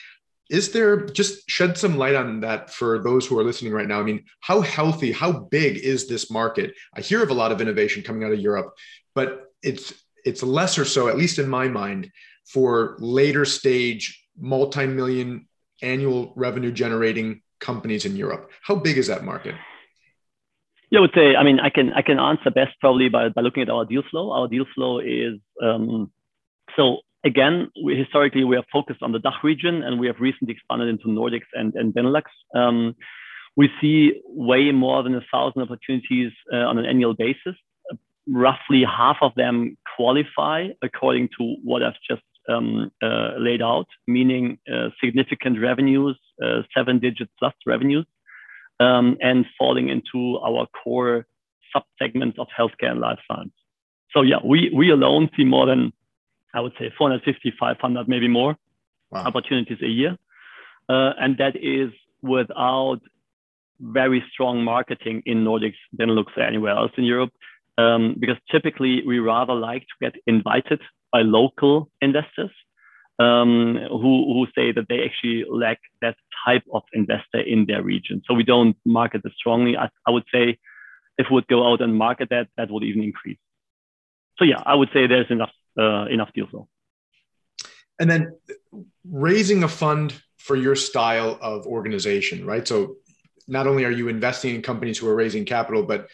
is there just shed some light on that for those who are listening right now? I mean, how healthy, how big is this market? I hear of a lot of innovation coming out of Europe, but it's it's lesser so, at least in my mind, for later stage multi-million annual revenue generating companies in Europe. How big is that market? Yeah, I would say, I mean, I can I can answer best probably by, by looking at our deal flow. Our deal flow is um, so again, we, historically, we have focused on the DACH region, and we have recently expanded into Nordics and, and Benelux. Um, we see way more than a thousand opportunities uh, on an annual basis. Roughly half of them qualify according to what I've just um, uh, laid out, meaning uh, significant revenues, uh, seven digit plus revenues, um, and falling into our core subsegments of healthcare and life science. So yeah, we, we alone see more than I would say 450, 500, maybe more wow. opportunities a year. Uh, and that is without very strong marketing in Nordics, Benelux, or anywhere else in Europe. Um, because typically we rather like to get invited by local investors um, who, who say that they actually lack that type of investor in their region. So we don't market it strongly. I, I would say if we would go out and market that, that would even increase. So yeah, I would say there's enough uh, enough deal flow. And then raising a fund for your style of organization, right? So not only are you investing in companies who are raising capital, but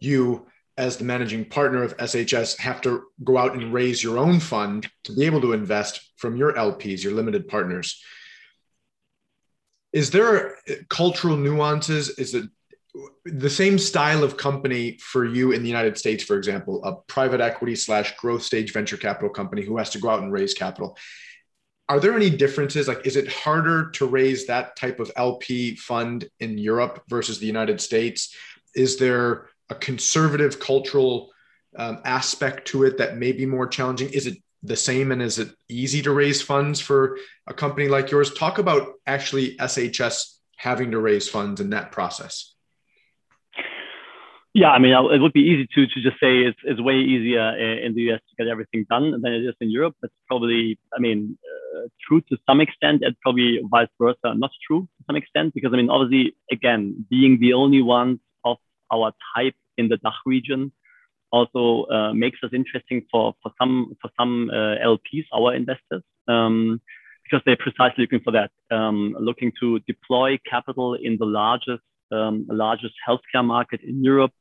you, as the managing partner of SHS, have to go out and raise your own fund to be able to invest from your LPs, your limited partners. Is there cultural nuances? Is it the same style of company for you in the United States, for example, a private equity slash growth stage venture capital company who has to go out and raise capital. Are there any differences? Like, is it harder to raise that type of LP fund in Europe versus the United States? Is there a conservative cultural um, aspect to it that may be more challenging? Is it the same and is it easy to raise funds for a company like yours? Talk about actually SHS having to raise funds in that process. Yeah, I mean, it would be easy to to just say it's, it's way easier in the US to get everything done than it is in Europe. That's probably, I mean, uh, true to some extent, and probably vice versa, not true to some extent, because I mean, obviously, again, being the only ones of our type in the DACH region also uh, makes us interesting for for some for some uh, LPs, our investors, um, because they're precisely looking for that, um, looking to deploy capital in the largest um, largest healthcare market in Europe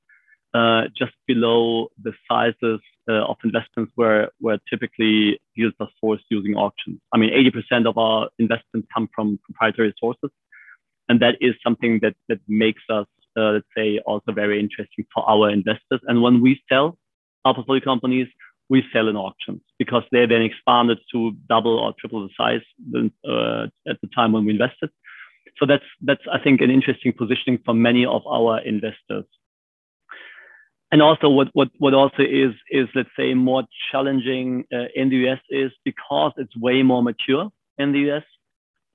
uh, just below the sizes uh, of investments where, where typically deals are sourced using auctions. I mean, 80% of our investments come from proprietary sources. And that is something that, that makes us, uh, let's say, also very interesting for our investors. And when we sell our portfolio companies, we sell in auctions because they then expanded to double or triple the size uh, at the time when we invested. So that's that's I think an interesting positioning for many of our investors and also what, what, what also is, is let's say more challenging uh, in the US is because it's way more mature in the US,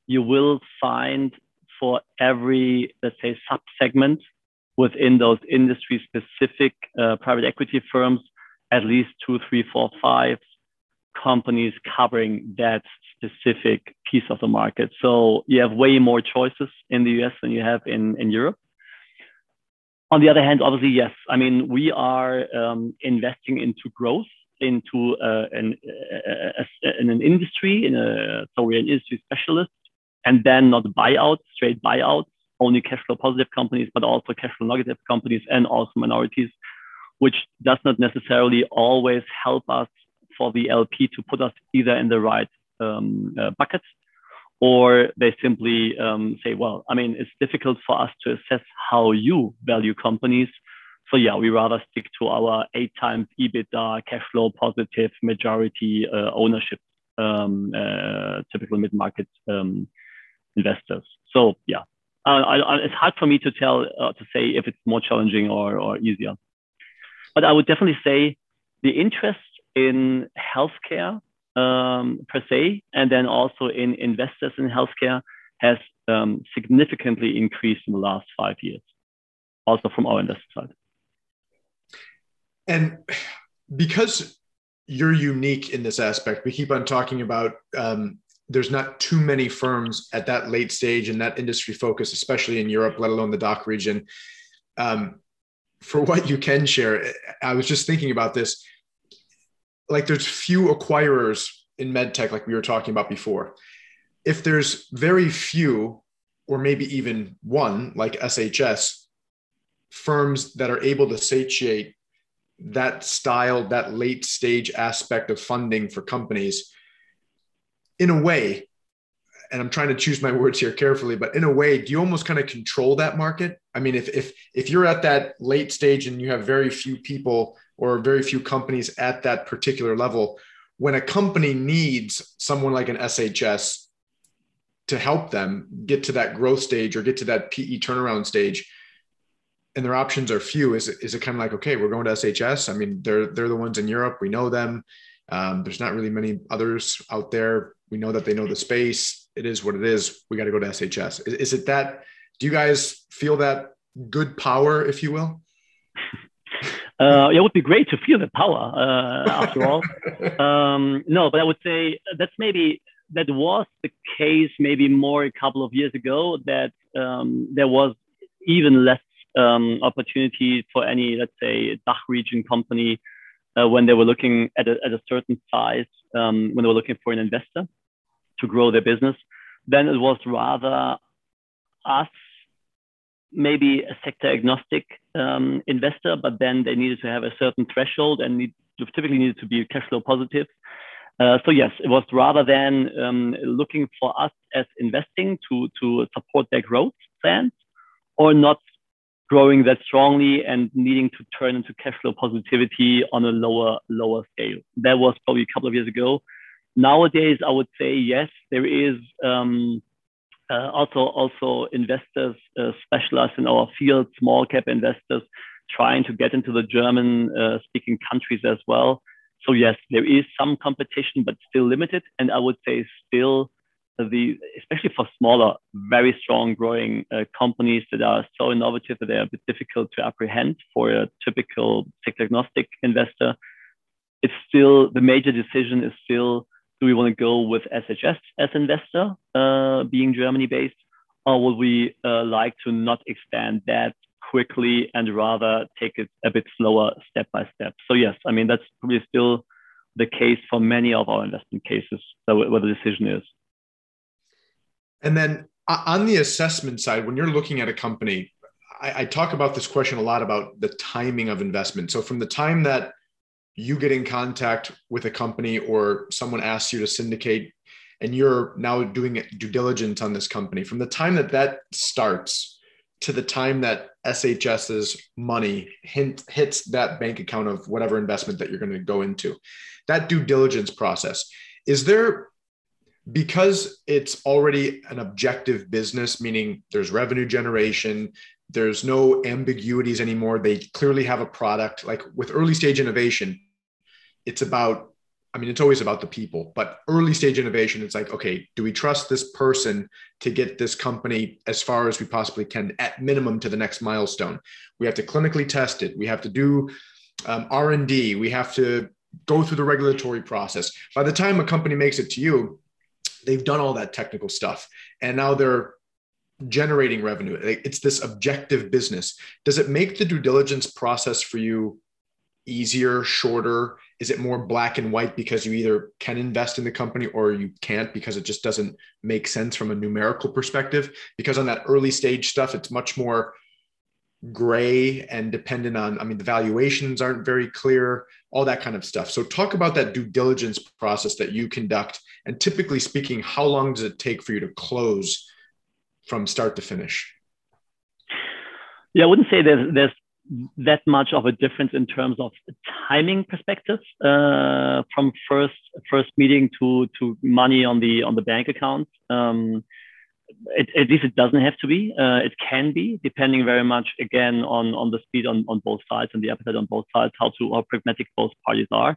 you will find for every, let's say, sub-segment within those industry specific uh, private equity firms, at least two, three, four, five companies covering that specific piece of the market. So you have way more choices in the US than you have in, in Europe on the other hand, obviously, yes. I mean, we are um, investing into growth, into uh, an, uh, in an industry, in a, so we're an industry specialist, and then not buyout, straight buyout, only cash flow positive companies, but also cash flow negative companies and also minorities, which does not necessarily always help us for the LP to put us either in the right um, uh, bucket or they simply um, say, well, I mean, it's difficult for us to assess how you value companies. So yeah, we rather stick to our eight times EBITDA, cash flow positive, majority uh, ownership, um, uh, typical mid-market um, investors. So yeah, I, I, it's hard for me to tell uh, to say if it's more challenging or, or easier. But I would definitely say the interest in healthcare um, per se, and then also in investors in healthcare has um, significantly increased in the last five years, also from our investor side. And because you're unique in this aspect, we keep on talking about um, there's not too many firms at that late stage and that industry focus, especially in Europe, let alone the DACH region. Um, for what you can share, I was just thinking about this like there's few acquirers in medtech like we were talking about before. If there's very few or maybe even one like shs firms that are able to satiate that style that late stage aspect of funding for companies in a way and i'm trying to choose my words here carefully but in a way do you almost kind of control that market? I mean if if if you're at that late stage and you have very few people or very few companies at that particular level. When a company needs someone like an SHS to help them get to that growth stage or get to that PE turnaround stage, and their options are few, is it, is it kind of like, okay, we're going to SHS? I mean, they're, they're the ones in Europe. We know them. Um, there's not really many others out there. We know that they know the space. It is what it is. We got to go to SHS. Is, is it that? Do you guys feel that good power, if you will? Uh, it would be great to feel the power uh, after all. Um, no, but I would say that's maybe that was the case maybe more a couple of years ago that um, there was even less um, opportunity for any, let's say, DACH region company uh, when they were looking at a, at a certain size, um, when they were looking for an investor to grow their business. Then it was rather us maybe a sector agnostic um, investor, but then they needed to have a certain threshold and need, typically needed to be cash flow positive. Uh, so yes, it was rather than um, looking for us as investing to to support their growth plans, or not growing that strongly and needing to turn into cash flow positivity on a lower lower scale. That was probably a couple of years ago. Nowadays, I would say yes, there is. Um, also also investors uh, specialized in our field, small cap investors trying to get into the German uh, speaking countries as well. so yes, there is some competition, but still limited. And I would say still the, especially for smaller, very strong growing uh, companies that are so innovative that they are a bit difficult to apprehend for a typical sector agnostic investor. It's still the major decision is still do we want to go with SHS as investor, uh, being Germany based, or would we uh, like to not expand that quickly and rather take it a bit slower step by step? So yes, I mean that's probably still the case for many of our investment cases So where the decision is. And then on the assessment side, when you're looking at a company, I, I, talk about this question a lot about the timing of investment. So from the time that you get in contact with a company or someone asks you to syndicate and you're now doing due diligence on this company, from the time that that starts to the time that SHS's money hint, hits that bank account of whatever investment that you're going to go into, that due diligence process, is there because it's already an objective business, meaning there's revenue generation, there's no ambiguities anymore. They clearly have a product. Like with early stage innovation, it's about, I mean, it's always about the people, but early stage innovation, it's like, okay, do we trust this person to get this company as far as we possibly can, at minimum to the next milestone? We have to clinically test it. We have to do um, R&D. We have to go through the regulatory process. By the time a company makes it to you, they've done all that technical stuff and now they're generating revenue. It's this objective business. Does it make the due diligence process for you easier shorter? Is it more black and white because you either can invest in the company or you can't because it just doesn't make sense from a numerical perspective? Because on that early stage stuff it's much more gray and dependent on i mean the valuations aren't very clear all that kind of stuff. So talk about that due diligence process that you conduct. And typically speaking how long does it take for you to close from start to finish yeah i wouldn't say there's there's that much of a difference in terms of timing perspective uh, from first first meeting to to money on the on the bank account um, it, at least it doesn't have to be. Uh, it can be, depending very much again on on the speed on, on both sides and the appetite on both sides, how to how pragmatic both parties are.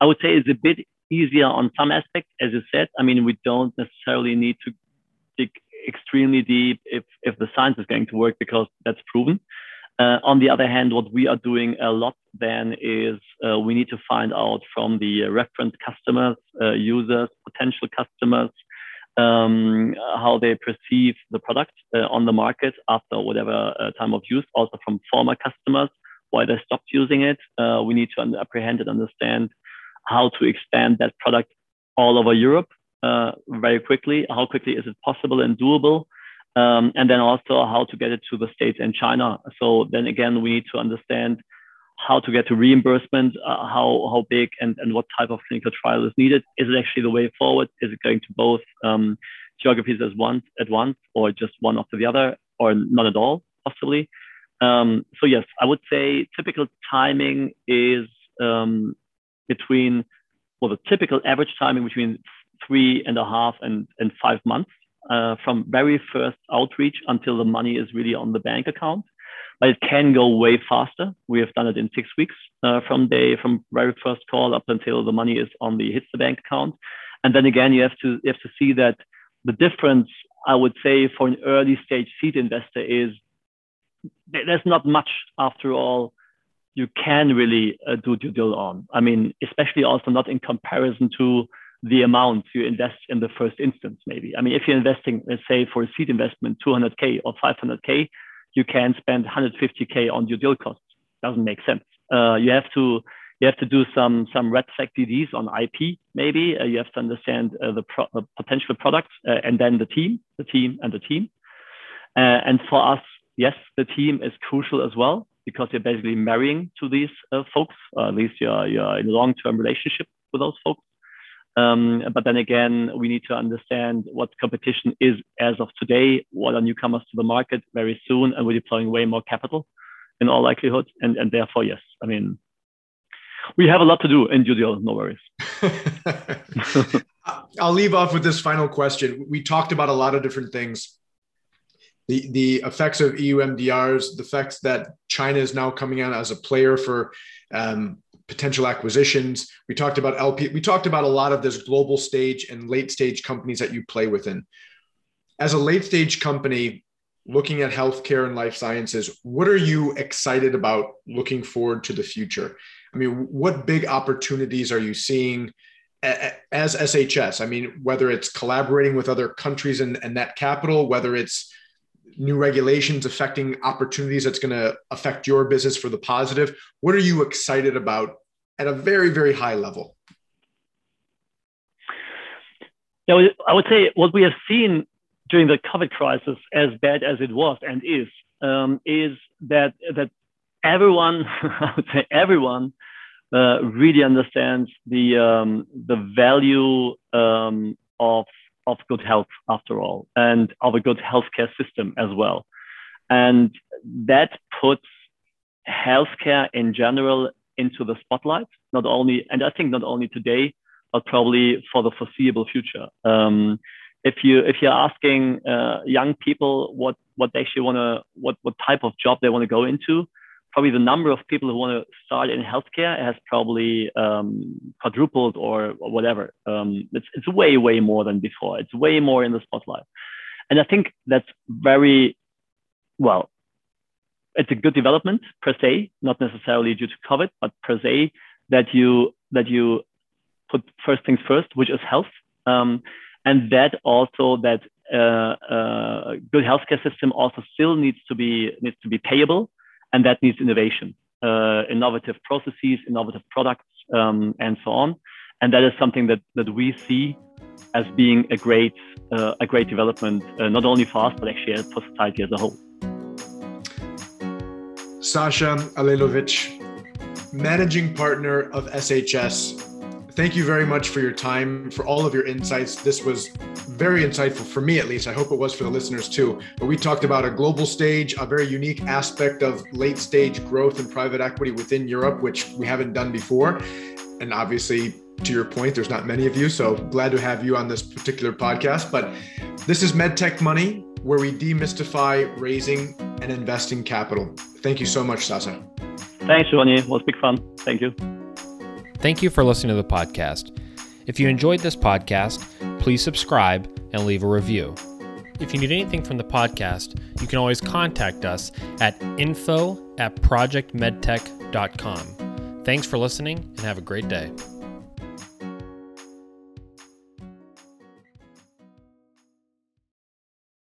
I would say it's a bit easier on some aspects, as you said. I mean, we don't necessarily need to extremely deep if if the science is going to work because that's proven. Uh, on the other hand, what we are doing a lot then is uh, we need to find out from the reference customers, uh, users, potential customers, um, how they perceive the product uh, on the market after whatever uh, time of use, also from former customers, why they stopped using it. Uh, we need to apprehend and understand how to expand that product all over Europe uh, very quickly. How quickly is it possible and doable? Um, and then also how to get it to the States and China. So then again, we need to understand how to get to reimbursement, uh, how how big and, and what type of clinical trial is needed. Is it actually the way forward? Is it going to both um, geographies as at once, or just one after the other, or not at all, possibly? Um, so yes, I would say typical timing is um, between well, the typical average timing between three and a half and, and five months uh, from very first outreach until the money is really on the bank account but it can go way faster. We have done it in six weeks uh, from day from very first call up until the money is on the hits the bank account. And then again, you have to you have to see that the difference, I would say, for an early stage seed investor is there's not much after all you can really uh, do due diligence on. I mean, especially also not in comparison to the amount you invest in the first instance, maybe. I mean, if you're investing, let's say for a seed investment, 200K or 500K, you can spend 150k on your deal costs. Doesn't make sense. Uh, you have to you have to do some some red flag DDs on IP. Maybe uh, you have to understand uh, the, pro- the, potential products uh, and then the team, the team, and the team. Uh, and for us, yes, the team is crucial as well because you're basically marrying to these uh, folks. at least you're you're in a long term relationship with those folks. Um, but then again, we need to understand what competition is as of today, what are newcomers to the market very soon, and we're deploying way more capital in all likelihood. And, and therefore, yes, I mean, we have a lot to do in due diligence, no worries. I'll leave off with this final question. We talked about a lot of different things. The, the effects of EU MDRs, the effects that China is now coming out as a player for um, potential acquisitions. We talked about LP. We talked about a lot of this global stage and late stage companies that you play within. As a late stage company, looking at healthcare and life sciences, what are you excited about looking forward to the future? I mean, what big opportunities are you seeing as SHS? I mean, whether it's collaborating with other countries and, and that capital, whether it's new regulations affecting opportunities that's going to affect your business for the positive. What are you excited about at a very, very high level? Yeah, I would say what we have seen during the COVID crisis, as bad as it was and is, um, is that that everyone, I would say everyone, uh, really understands the um, the value um, of of good health after all, and of a good healthcare system as well, and that puts healthcare in general into the spotlight. Not only, and I think not only today, but probably for the foreseeable future. Um, if you if you're asking uh, young people what what they actually want to what what type of job they want to go into, probably the number of people who want to start in healthcare has probably um, quadrupled or, or whatever. Um, it's it's way way more than before. It's way more in the spotlight, and I think that's very well. It's a good development per se, not necessarily due to COVID, but per se that you that you put first things first, which is health. Um, and that also that uh, uh, good healthcare system also still needs to be needs to be payable, and that needs innovation, uh, innovative processes, innovative products, um, and so on. And that is something that that we see as being a great uh, a great development, uh, not only for us but actually for society as a whole. Sasha Alilovich, managing partner of SHS thank you very much for your time, for all of your insights. This was very insightful for me, at least. I hope it was for the listeners too. But we talked about a global stage, a very unique aspect of late stage growth and private equity within Europe, which we haven't done before. And obviously, to your point, there's not many of you. So glad to have you on this particular podcast. But this is MedTech Money, where we demystify raising and investing capital. Thank you so much, Sasa. Thanks, Ronnie. It was big fun. Thank you. Thank you for listening to the podcast. If you enjoyed this podcast, please subscribe and leave a review. If you need anything from the podcast, you can always contact us at info at projectmedtech.com. Thanks for listening and have a great day.